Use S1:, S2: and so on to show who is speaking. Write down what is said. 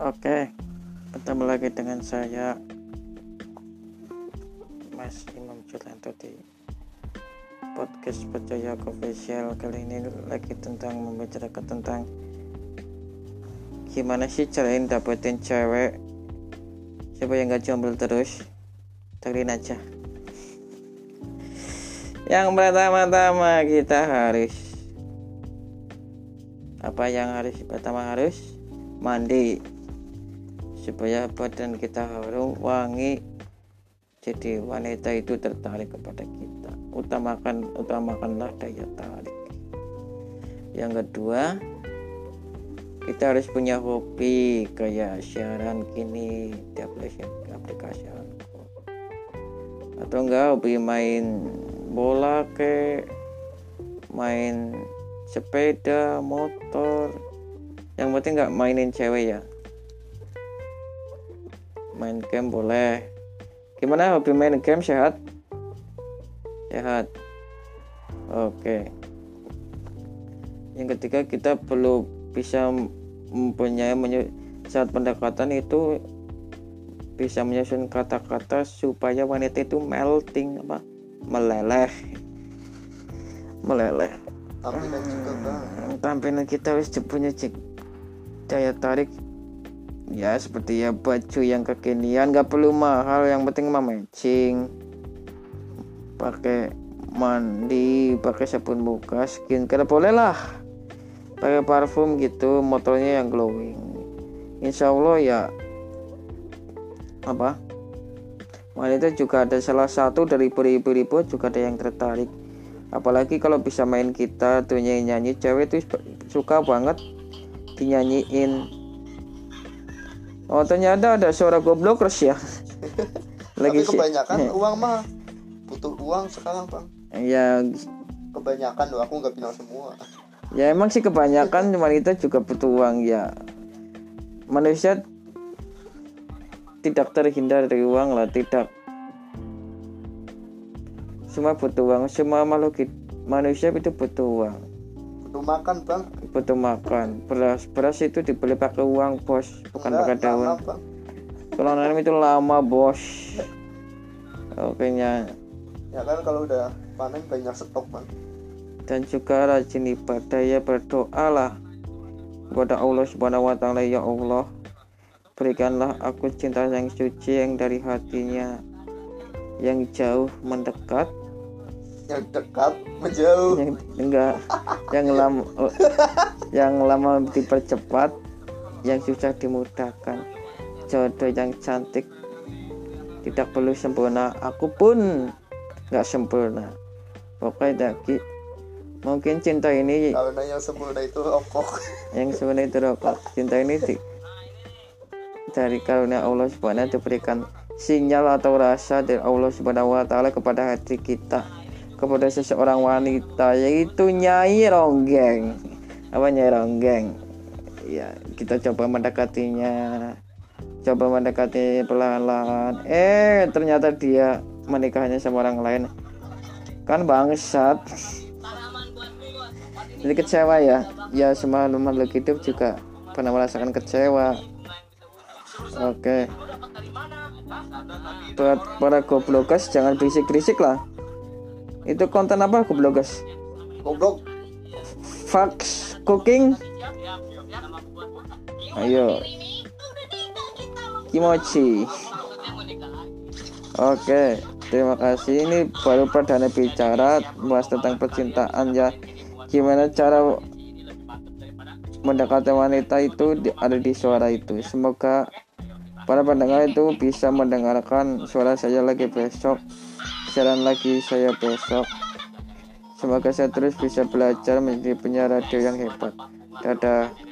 S1: Oke, ketemu lagi dengan saya Mas Imam Julanto di podcast Percaya Official. Kali ini lagi tentang membicarakan tentang gimana sih carain dapetin cewek? Siapa yang gak jomblo terus? Dengerin aja. Yang pertama-tama kita harus apa yang harus pertama harus mandi supaya badan kita harum wangi jadi wanita itu tertarik kepada kita. Utamakan utamakanlah daya tarik. Yang kedua kita harus punya hobi kayak siaran kini di aplikasi aplikasi atau enggak hobi main bola ke main sepeda motor. Yang penting nggak mainin cewek ya main game boleh. Gimana hobi main game sehat? Sehat. Oke. Yang ketiga kita perlu bisa mempunyai saat pendekatan itu bisa menyusun kata-kata supaya wanita itu melting apa? Meleleh. Meleleh.
S2: Tampilan juga bang.
S1: Tampilan kita harus punya cek daya tarik ya seperti ya baju yang kekinian nggak perlu mahal yang penting mah matching. Pakai mandi pakai sabun muka skincare boleh lah. Pakai parfum gitu motornya yang glowing. Insya Allah ya apa? Wanita juga ada salah satu dari beribu-ribu juga ada yang tertarik. Apalagi kalau bisa main kita tuh nyanyi-nyanyi cewek tuh suka banget dinyanyiin oh ternyata ada suara goblokers ya?
S2: Lagi Tapi kebanyakan sih. uang mah butuh uang sekarang bang.
S1: Ya
S2: kebanyakan loh aku nggak bilang semua.
S1: Ya emang sih kebanyakan wanita juga butuh uang ya. Manusia tidak terhindar dari uang lah tidak. Semua butuh uang semua makhluk manusia itu butuh uang.
S2: Butuh makan bang
S1: butuh makan. Beras beras itu dibeli pakai uang bos. Bukan pakai daun. kalau nanam itu lama bos. Oke nya
S2: ya kan kalau udah panen banyak stok bang
S1: dan juga rajin ibadah ya berdoa lah. Kepada Allah subhanahu wa ta'ala ya Allah Berikanlah aku cinta yang suci yang dari hatinya yang jauh mendekat
S2: yang dekat menjauh.
S1: Yang enggak. Yang lama yang lama dipercepat yang susah dimudahkan. Jodoh yang cantik tidak perlu sempurna. Aku pun nggak sempurna. Pokoknya daki mungkin cinta ini
S2: kalau yang sempurna itu rokok.
S1: yang sempurna itu rokok. Cinta ini di, dari karunia Allah Subhanahu diberikan sinyal atau rasa dari Allah Subhanahu wa taala kepada hati kita kepada seseorang wanita yaitu Nyai Ronggeng. Apa Nyai Ronggeng? Ya, kita coba mendekatinya. Coba mendekati perlahan-lahan. Eh, ternyata dia menikahnya sama orang lain. Kan bangsat. Jadi kecewa ya. Ya semua makhluk hidup juga pernah merasakan kecewa Oke. Buat para goblokers jangan berisik-berisik lah. Itu konten apa goblok guys?
S2: Goblok.
S1: Fax cooking. Ayo. Kimochi. Oke, terima kasih. Ini baru perdana bicara bahas tentang percintaan ya. Gimana cara mendekati wanita itu ada di suara itu. Semoga Para pendengar itu bisa mendengarkan suara saya lagi besok, siaran lagi saya besok. Semoga saya terus bisa belajar menjadi penyiar radio yang hebat. Dadah.